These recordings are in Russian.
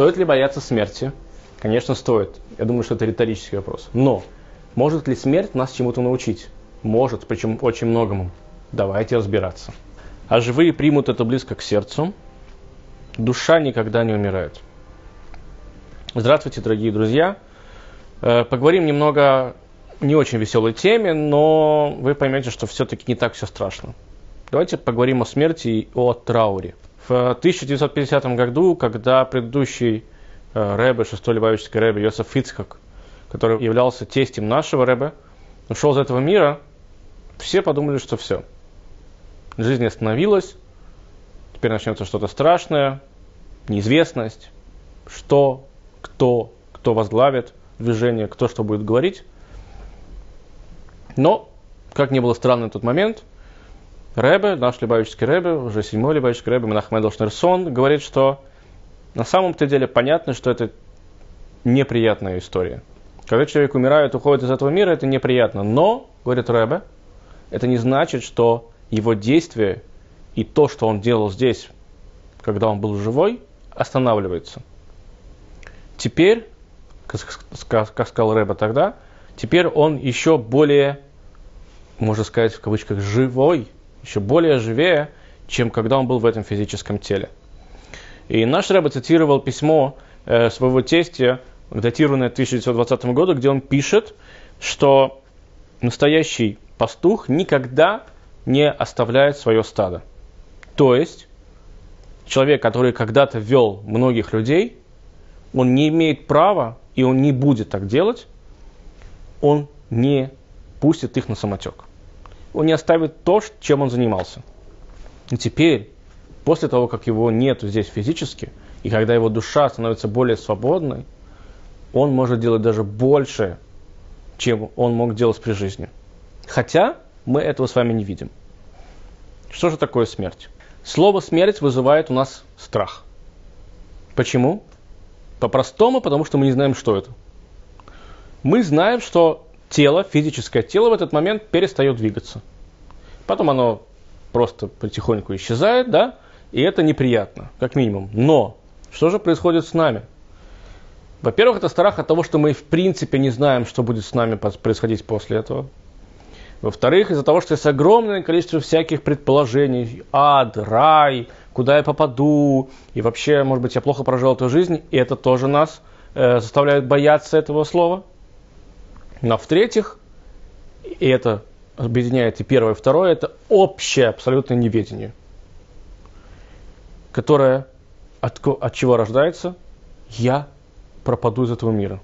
Стоит ли бояться смерти? Конечно, стоит. Я думаю, что это риторический вопрос. Но может ли смерть нас чему-то научить? Может, причем очень многому. Давайте разбираться. А живые примут это близко к сердцу. Душа никогда не умирает. Здравствуйте, дорогие друзья. Э, поговорим немного не очень веселой теме, но вы поймете, что все-таки не так все страшно. Давайте поговорим о смерти и о трауре. В 1950 году, когда предыдущий э, рэбе, шестой Любавический рэбе Йосеф Фицхак, который являлся тестем нашего рэбе, ушел из этого мира, все подумали, что все. Жизнь остановилась, теперь начнется что-то страшное, неизвестность, что, кто, кто возглавит движение, кто что будет говорить. Но, как ни было странно в тот момент, Рэбе, наш Любавический Рэбе, уже седьмой Любавический Рэбе, Менахмед Шнерсон, говорит, что на самом-то деле понятно, что это неприятная история. Когда человек умирает, уходит из этого мира, это неприятно. Но, говорит Рэбе, это не значит, что его действия и то, что он делал здесь, когда он был живой, останавливается. Теперь, как сказал Рэбе тогда, теперь он еще более, можно сказать в кавычках, живой, еще более живее, чем когда он был в этом физическом теле. И наш Рэбе цитировал письмо э, своего тестя, датированное 1920 году, где он пишет, что настоящий пастух никогда не оставляет свое стадо. То есть, человек, который когда-то вел многих людей, он не имеет права, и он не будет так делать, он не пустит их на самотек он не оставит то, чем он занимался. И теперь, после того, как его нету здесь физически, и когда его душа становится более свободной, он может делать даже больше, чем он мог делать при жизни. Хотя мы этого с вами не видим. Что же такое смерть? Слово смерть вызывает у нас страх. Почему? По-простому, потому что мы не знаем, что это. Мы знаем, что тело, физическое тело в этот момент перестает двигаться. Потом оно просто потихоньку исчезает, да, и это неприятно, как минимум. Но что же происходит с нами? Во-первых, это страх от того, что мы в принципе не знаем, что будет с нами происходить после этого. Во-вторых, из-за того, что есть огромное количество всяких предположений, ад, рай, куда я попаду, и вообще, может быть, я плохо прожил эту жизнь, и это тоже нас э, заставляет бояться этого слова. Но в-третьих, и это объединяет и первое, и второе, это общее абсолютное неведение, которое от, от чего рождается? Я пропаду из этого мира.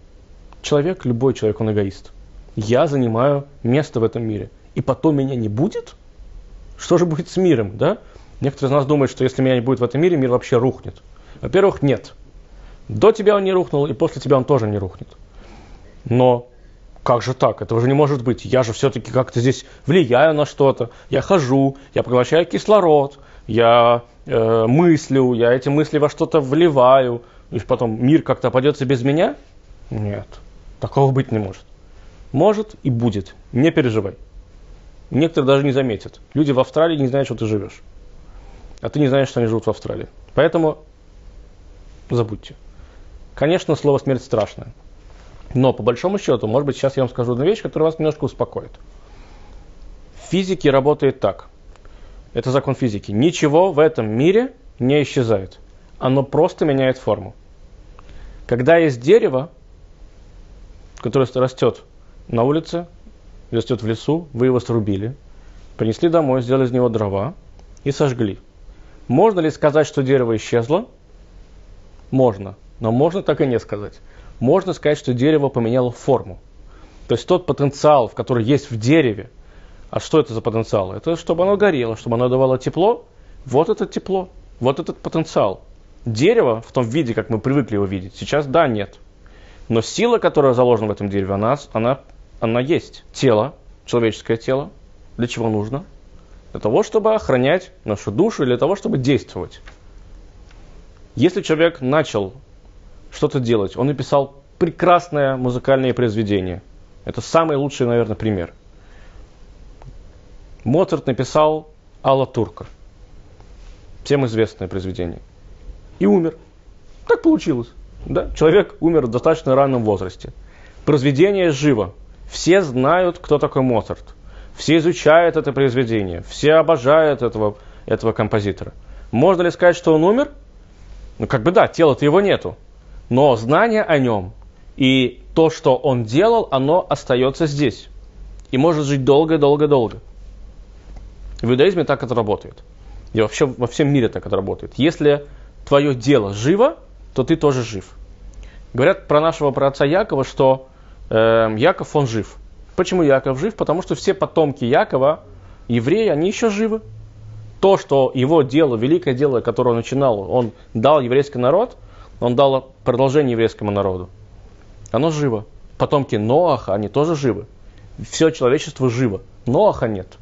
Человек, любой человек, он эгоист. Я занимаю место в этом мире. И потом меня не будет? Что же будет с миром, да? Некоторые из нас думают, что если меня не будет в этом мире, мир вообще рухнет. Во-первых, нет. До тебя он не рухнул, и после тебя он тоже не рухнет. Но как же так? Это уже не может быть. Я же все-таки как-то здесь влияю на что-то. Я хожу, я поглощаю кислород, я э, мыслю, я эти мысли во что-то вливаю. И потом мир как-то обойдется без меня? Нет, такого быть не может. Может и будет. Не переживай. Некоторые даже не заметят. Люди в Австралии не знают, что ты живешь. А ты не знаешь, что они живут в Австралии. Поэтому забудьте. Конечно, слово смерть страшное. Но по большому счету, может быть, сейчас я вам скажу одну вещь, которая вас немножко успокоит. В физике работает так. Это закон физики. Ничего в этом мире не исчезает. Оно просто меняет форму. Когда есть дерево, которое растет на улице, растет в лесу, вы его срубили, принесли домой, сделали из него дрова и сожгли. Можно ли сказать, что дерево исчезло? Можно. Но можно так и не сказать можно сказать, что дерево поменяло форму. То есть тот потенциал, который есть в дереве, а что это за потенциал? Это чтобы оно горело, чтобы оно давало тепло. Вот это тепло, вот этот потенциал. Дерево в том виде, как мы привыкли его видеть, сейчас да, нет. Но сила, которая заложена в этом дереве, она, она, она есть. Тело, человеческое тело, для чего нужно? Для того, чтобы охранять нашу душу, для того, чтобы действовать. Если человек начал что-то делать. Он написал прекрасное музыкальное произведение. Это самый лучший, наверное, пример. Моцарт написал Алла Турка. Всем известное произведение. И умер. Так получилось. Да? Человек умер в достаточно раннем возрасте. Произведение живо. Все знают, кто такой Моцарт. Все изучают это произведение. Все обожают этого, этого композитора. Можно ли сказать, что он умер? Ну, как бы да, тела-то его нету. Но знание о нем и то, что он делал, оно остается здесь. И может жить долго-долго-долго. В иудаизме так это работает. И вообще во всем мире так это работает. Если твое дело живо, то ты тоже жив. Говорят про нашего праотца Якова, что э, Яков, он жив. Почему Яков жив? Потому что все потомки Якова, евреи, они еще живы. То, что его дело, великое дело, которое он начинал, он дал еврейский народ, он дал продолжение еврейскому народу. Оно живо. Потомки Ноаха, они тоже живы. Все человечество живо. Ноаха нет.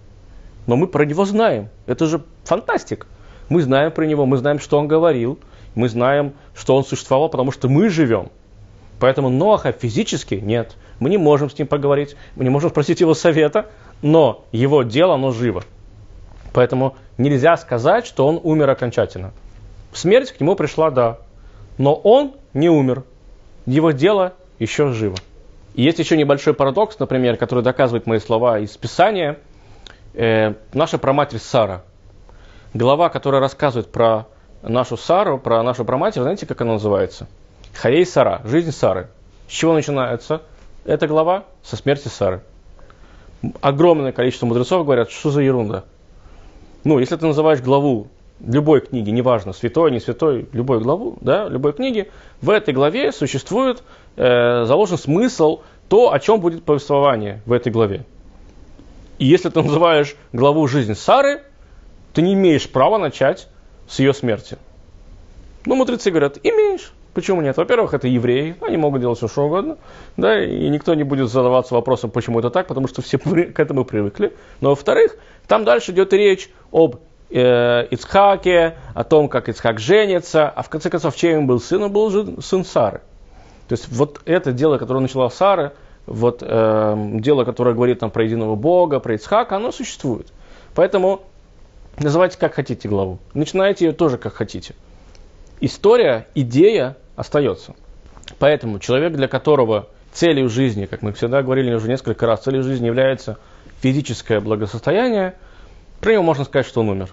Но мы про него знаем. Это же фантастик. Мы знаем про него, мы знаем, что он говорил, мы знаем, что он существовал, потому что мы живем. Поэтому Ноаха физически нет. Мы не можем с ним поговорить, мы не можем спросить его совета, но его дело, оно живо. Поэтому нельзя сказать, что он умер окончательно. Смерть к нему пришла, да. Но он не умер. Его дело еще живо. И есть еще небольшой парадокс, например, который доказывает мои слова из Писания. Э, наша праматерь Сара. Глава, которая рассказывает про нашу Сару, про нашу праматерь, знаете, как она называется? Хаей Сара, жизнь Сары. С чего начинается эта глава? Со смерти Сары. Огромное количество мудрецов говорят, что за ерунда. Ну, если ты называешь главу любой книги, неважно, святой, не святой, любой главу, да, любой книги, в этой главе существует э, заложен смысл, то, о чем будет повествование в этой главе. И если ты называешь главу «Жизнь Сары», ты не имеешь права начать с ее смерти. Ну, мудрецы говорят, имеешь. Почему нет? Во-первых, это евреи, они могут делать все, что угодно, да, и никто не будет задаваться вопросом, почему это так, потому что все к этому привыкли. Но во-вторых, там дальше идет речь об э, Ицхаке, о том, как Ицхак женится, а в конце концов, чьим был сын? Он был сын Сары. То есть вот это дело, которое начала Сара, вот э, дело, которое говорит там про единого Бога, про Ицхака, оно существует. Поэтому называйте как хотите главу. Начинайте ее тоже как хотите. История, идея остается. Поэтому человек, для которого целью жизни, как мы всегда говорили уже несколько раз, целью жизни является физическое благосостояние, про него можно сказать, что он умер.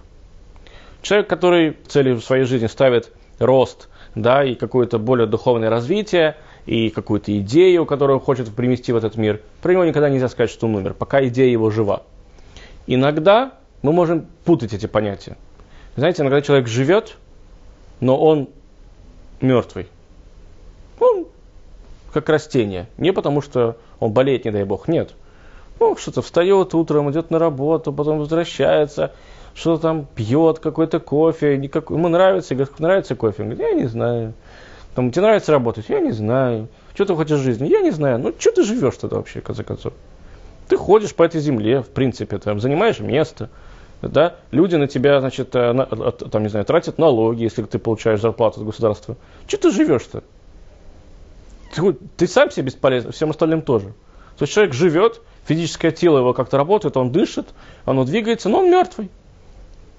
Человек, который целью своей жизни ставит рост, да, и какое-то более духовное развитие, и какую-то идею, которую хочет принести в этот мир, про него никогда нельзя сказать, что он умер, пока идея его жива. Иногда мы можем путать эти понятия. Знаете, иногда человек живет, но он мертвый. Он как растение. Не потому, что он болеет, не дай бог, нет. Ну, что-то встает утром, идет на работу, потом возвращается, что-то там пьет, какой-то кофе. Никак... Ему нравится, говорит, нравится кофе? Он говорит, я не знаю. Там, тебе нравится работать? Я не знаю. Что ты хочешь в жизни? Я не знаю. Ну, что ты живешь тогда вообще, в конце концов? Ты ходишь по этой земле, в принципе, там, занимаешь место, да, люди на тебя, значит, э, на, там, не знаю, тратят налоги, если ты получаешь зарплату от государства. Что ты живешь-то? Ты, ты сам себе бесполезен, всем остальным тоже. То есть человек живет, физическое тело его как-то работает, он дышит, оно двигается, но он мертвый.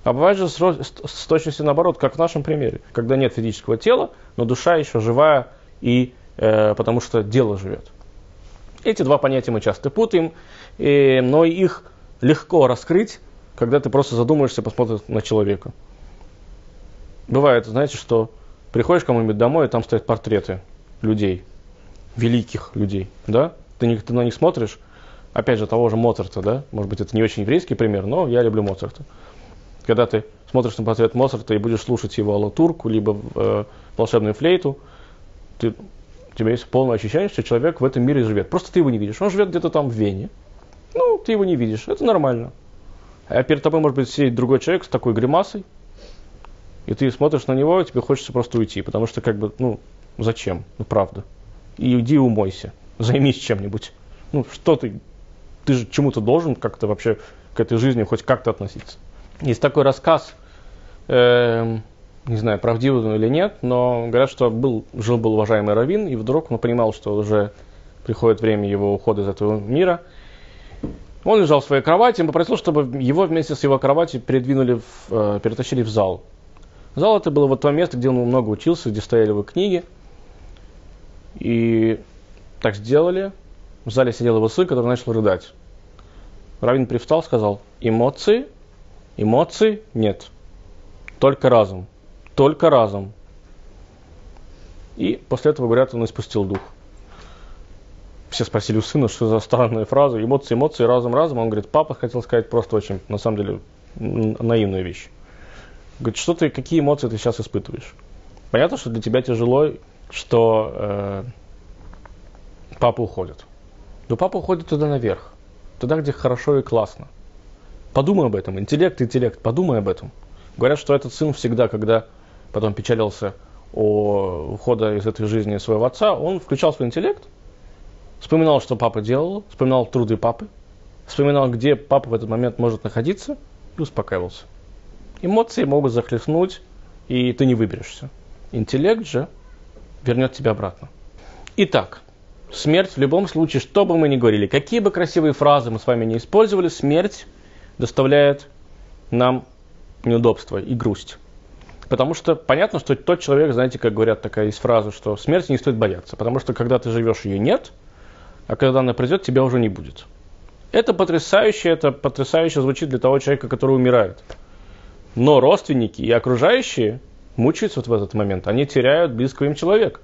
А бывает же с, с точностью наоборот, как в нашем примере, когда нет физического тела, но душа еще живая, и, э, потому что дело живет. Эти два понятия мы часто путаем, и, но их легко раскрыть, когда ты просто задумаешься, посмотришь на человека. Бывает, знаете, что приходишь кому-нибудь домой, и там стоят портреты людей, великих людей, да? Ты, на них смотришь, опять же, того же Моцарта, да? Может быть, это не очень еврейский пример, но я люблю Моцарта когда ты смотришь на портрет Моцарта и будешь слушать его алатурку, либо э, волшебную флейту, ты, у тебя есть полное ощущение, что человек в этом мире живет. Просто ты его не видишь. Он живет где-то там в Вене. Ну, ты его не видишь. Это нормально. А перед тобой может быть сидеть другой человек с такой гримасой, и ты смотришь на него, и тебе хочется просто уйти, потому что как бы, ну, зачем? Ну, правда. И иди умойся, займись чем-нибудь. Ну, что ты, ты же чему-то должен как-то вообще к этой жизни хоть как-то относиться. Есть такой рассказ, э, не знаю, правдивый он или нет, но говорят, что был, жил-был уважаемый Равин, и вдруг он понимал, что уже приходит время его ухода из этого мира. Он лежал в своей кровати, и попросил, чтобы его вместе с его кроватью передвинули, в, э, перетащили в зал. Зал это было вот то место, где он много учился, где стояли его книги. И так сделали. В зале сидел его сын, который начал рыдать. Равин привстал, сказал, эмоции, эмоций нет. Только разум. Только разум. И после этого, говорят, он испустил дух. Все спросили у сына, что за странная фраза. Эмоции, эмоции, разум, разум. Он говорит, папа хотел сказать просто очень, на самом деле, наивную вещь. Говорит, что ты, какие эмоции ты сейчас испытываешь? Понятно, что для тебя тяжело, что э, папа уходит. Но папа уходит туда наверх, туда, где хорошо и классно. Подумай об этом. Интеллект, интеллект, подумай об этом. Говорят, что этот сын всегда, когда потом печалился о ухода из этой жизни своего отца, он включал свой интеллект, вспоминал, что папа делал, вспоминал труды папы, вспоминал, где папа в этот момент может находиться, и успокаивался. Эмоции могут захлестнуть, и ты не выберешься. Интеллект же вернет тебя обратно. Итак, смерть в любом случае, что бы мы ни говорили, какие бы красивые фразы мы с вами не использовали, смерть доставляет нам неудобства и грусть. Потому что понятно, что тот человек, знаете, как говорят, такая есть фраза, что смерти не стоит бояться. Потому что когда ты живешь, ее нет, а когда она придет, тебя уже не будет. Это потрясающе, это потрясающе звучит для того человека, который умирает. Но родственники и окружающие мучаются вот в этот момент. Они теряют близкого им человека.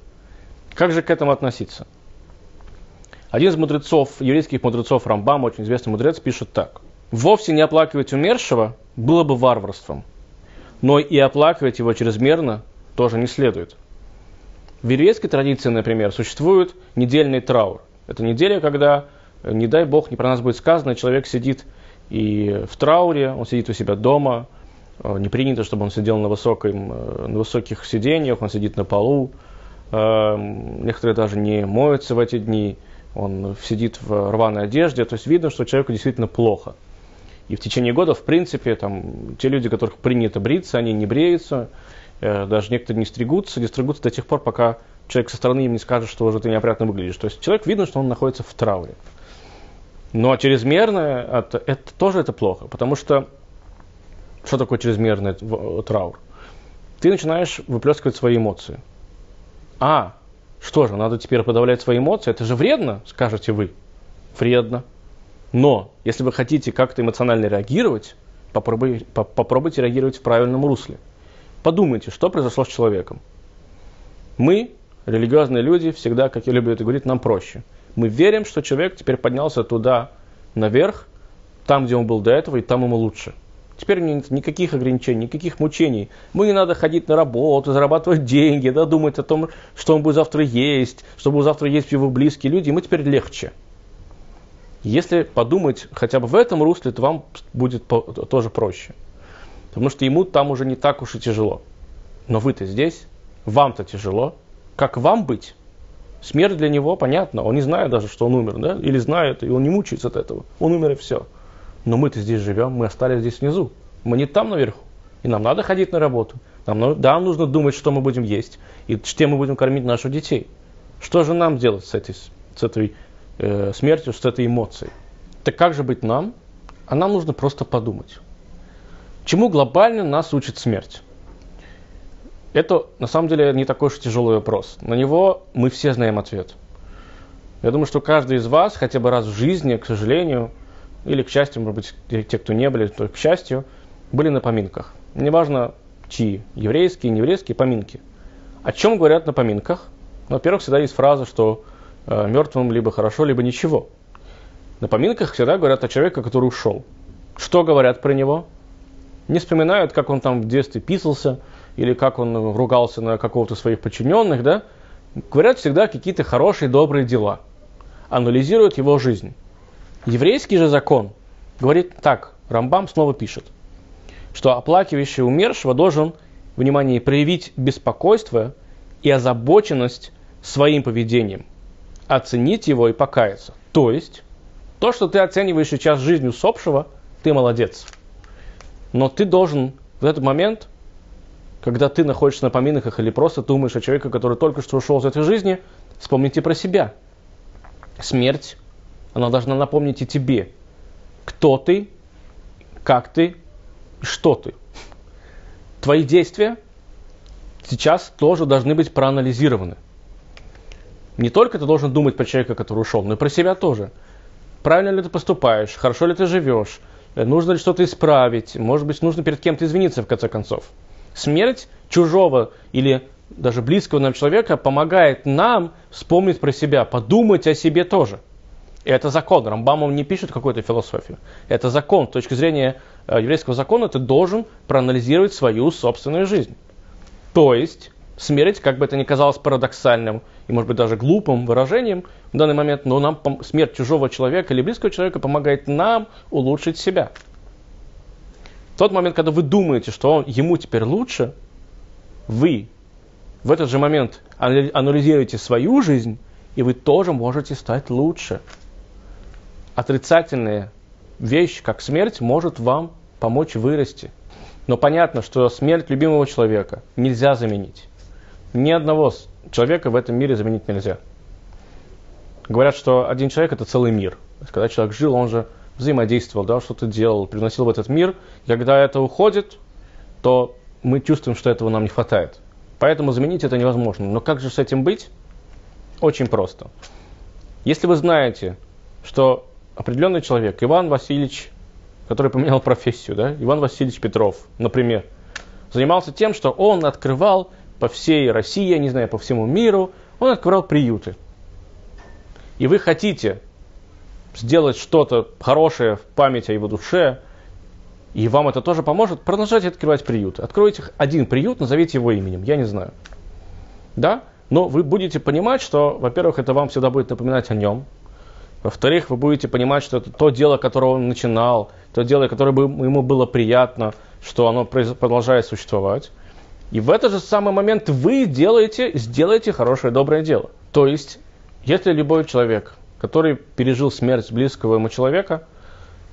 Как же к этому относиться? Один из мудрецов, еврейских мудрецов Рамбам, очень известный мудрец, пишет так. «Вовсе не оплакивать умершего было бы варварством, но и оплакивать его чрезмерно тоже не следует. В еврейской традиции, например, существует недельный траур. Это неделя, когда, не дай бог, не про нас будет сказано, человек сидит и в трауре, он сидит у себя дома, э, не принято, чтобы он сидел на, высоком, э, на высоких сиденьях, он сидит на полу, э, некоторые даже не моются в эти дни, он сидит в рваной одежде, то есть видно, что человеку действительно плохо. И в течение года, в принципе, там, те люди, которых принято бриться, они не бреются, э, даже некоторые не стригутся, не стригутся до тех пор, пока человек со стороны им не скажет, что уже ты неопрятно выглядишь. То есть человек видно, что он находится в трауре. Но чрезмерное, это, это тоже это плохо, потому что что такое чрезмерный траур? Ты начинаешь выплескивать свои эмоции. А, что же, надо теперь подавлять свои эмоции? Это же вредно, скажете вы. Вредно. Но, если вы хотите как-то эмоционально реагировать, попробуйте, попробуйте реагировать в правильном русле. Подумайте, что произошло с человеком. Мы, религиозные люди, всегда, как я люблю это говорить, нам проще. Мы верим, что человек теперь поднялся туда, наверх, там, где он был до этого, и там ему лучше. Теперь нет никаких ограничений, никаких мучений. Ему не надо ходить на работу, зарабатывать деньги, да, думать о том, что он будет завтра есть, что будут завтра есть его близкие люди. Ему теперь легче. Если подумать хотя бы в этом русле, то вам будет тоже проще. Потому что ему там уже не так уж и тяжело. Но вы-то здесь, вам-то тяжело. Как вам быть? Смерть для него, понятно, он не знает даже, что он умер, да? Или знает, и он не мучается от этого. Он умер и все. Но мы-то здесь живем, мы остались здесь внизу. Мы не там наверху. И нам надо ходить на работу. Нам, да, нужно думать, что мы будем есть, и чем мы будем кормить наших детей. Что же нам делать с этой, с этой э, смертью, с этой эмоцией. Так как же быть нам? А нам нужно просто подумать. Чему глобально нас учит смерть? Это на самом деле не такой уж тяжелый вопрос. На него мы все знаем ответ. Я думаю, что каждый из вас хотя бы раз в жизни, к сожалению, или к счастью, может быть, те, кто не были, то к счастью, были на поминках. Неважно, чьи, еврейские, нееврейские поминки. О чем говорят на поминках? Ну, во-первых, всегда есть фраза, что Э, мертвым либо хорошо, либо ничего. На поминках всегда говорят о человеке, который ушел. Что говорят про него? Не вспоминают, как он там в детстве писался, или как он ругался на какого-то своих подчиненных, да? Говорят всегда какие-то хорошие, добрые дела. Анализируют его жизнь. Еврейский же закон говорит так, Рамбам снова пишет, что оплакивающий умершего должен, внимание, проявить беспокойство и озабоченность своим поведением – оценить его и покаяться. То есть, то, что ты оцениваешь сейчас жизнь усопшего, ты молодец. Но ты должен в этот момент, когда ты находишься на поминках или просто думаешь о человеке, который только что ушел из этой жизни, вспомните про себя. Смерть, она должна напомнить и тебе, кто ты, как ты, что ты. Твои действия сейчас тоже должны быть проанализированы – Не только ты должен думать про человека, который ушел, но и про себя тоже. Правильно ли ты поступаешь, хорошо ли ты живешь, нужно ли что-то исправить, может быть, нужно перед кем-то извиниться в конце концов. Смерть чужого или даже близкого нам человека помогает нам вспомнить про себя, подумать о себе тоже. И это закон. Рамбамов не пишет какую-то философию. Это закон. С точки зрения э, еврейского закона ты должен проанализировать свою собственную жизнь. То есть смерть, как бы это ни казалось парадоксальным и, может быть, даже глупым выражением в данный момент, но нам смерть чужого человека или близкого человека помогает нам улучшить себя. В тот момент, когда вы думаете, что он, ему теперь лучше, вы в этот же момент анализируете свою жизнь, и вы тоже можете стать лучше. Отрицательная вещь, как смерть, может вам помочь вырасти. Но понятно, что смерть любимого человека нельзя заменить. Ни одного человека в этом мире заменить нельзя. Говорят, что один человек это целый мир. Когда человек жил, он же взаимодействовал, да, что-то делал, приносил в этот мир. И когда это уходит, то мы чувствуем, что этого нам не хватает. Поэтому заменить это невозможно. Но как же с этим быть? Очень просто. Если вы знаете, что определенный человек, Иван Васильевич, который поменял профессию, да, Иван Васильевич Петров, например, занимался тем, что он открывал по всей России, я не знаю, по всему миру, он открывал приюты. И вы хотите сделать что-то хорошее в память о его душе, и вам это тоже поможет, продолжайте открывать приюты. Откройте один приют, назовите его именем, я не знаю. Да? Но вы будете понимать, что, во-первых, это вам всегда будет напоминать о нем. Во-вторых, вы будете понимать, что это то дело, которое он начинал, то дело, которое бы ему было приятно, что оно продолжает существовать. И в этот же самый момент вы делаете, сделаете хорошее, доброе дело. То есть, если любой человек, который пережил смерть близкого ему человека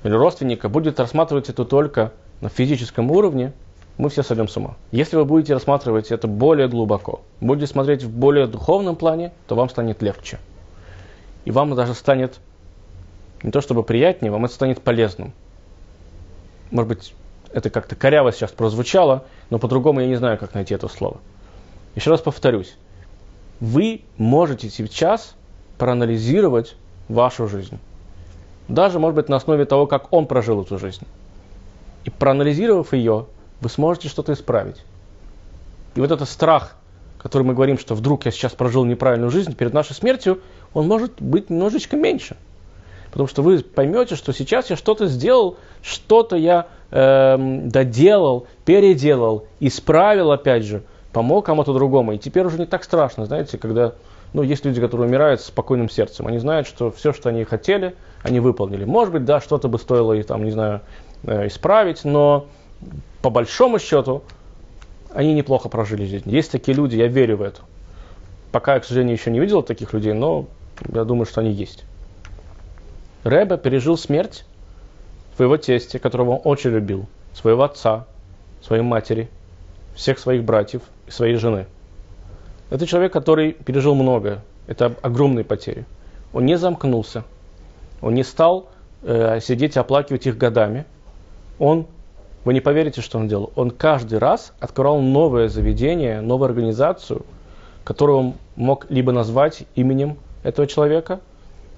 или родственника, будет рассматривать это только на физическом уровне, мы все сойдем с ума. Если вы будете рассматривать это более глубоко, будете смотреть в более духовном плане, то вам станет легче. И вам даже станет не то чтобы приятнее, вам это станет полезным. Может быть, это как-то коряво сейчас прозвучало, но по-другому я не знаю, как найти это слово. Еще раз повторюсь. Вы можете сейчас проанализировать вашу жизнь. Даже, может быть, на основе того, как он прожил эту жизнь. И проанализировав ее, вы сможете что-то исправить. И вот этот страх, который мы говорим, что вдруг я сейчас прожил неправильную жизнь перед нашей смертью, он может быть немножечко меньше. Потому что вы поймете, что сейчас я что-то сделал, что-то я э, доделал, переделал, исправил опять же, помог кому-то другому. И теперь уже не так страшно, знаете, когда ну, есть люди, которые умирают с спокойным сердцем. Они знают, что все, что они хотели, они выполнили. Может быть, да, что-то бы стоило, и, там, не знаю, э, исправить, но по большому счету они неплохо прожили жизнь. Есть такие люди, я верю в это. Пока я, к сожалению, еще не видел таких людей, но я думаю, что они есть. Рэбе пережил смерть своего тестя, которого он очень любил, своего отца, своей матери, всех своих братьев и своей жены. Это человек, который пережил многое. Это огромные потери. Он не замкнулся. Он не стал э, сидеть и оплакивать их годами. Он, вы не поверите, что он делал. Он каждый раз открывал новое заведение, новую организацию, которую он мог либо назвать именем этого человека –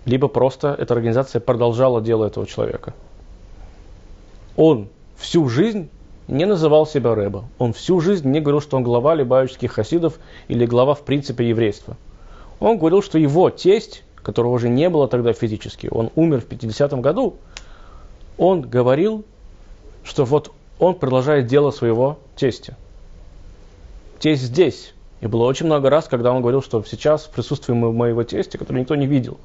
либо просто эта организация продолжала дело этого человека. Он всю жизнь не называл себя Рэба. Он всю жизнь не говорил, что он глава либающих хасидов или глава в принципе еврейства. Он говорил, что его тесть, которого уже не было тогда физически, он умер в 50-м году, он говорил, что вот он продолжает дело своего тестя. Тесть здесь. И было очень много раз, когда он говорил, что сейчас в присутствии моего тестя, который никто не видел,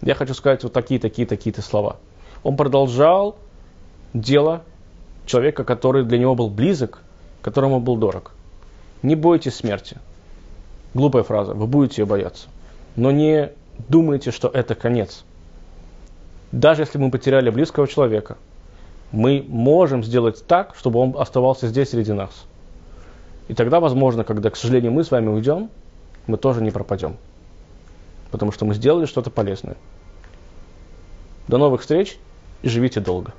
я хочу сказать вот такие, такие, такие-то слова. Он продолжал дело человека, который для него был близок, которому был дорог. Не бойтесь смерти. Глупая фраза, вы будете ее бояться. Но не думайте, что это конец. Даже если мы потеряли близкого человека, мы можем сделать так, чтобы он оставался здесь среди нас. И тогда, возможно, когда, к сожалению, мы с вами уйдем, мы тоже не пропадем потому что мы сделали что-то полезное. До новых встреч и живите долго.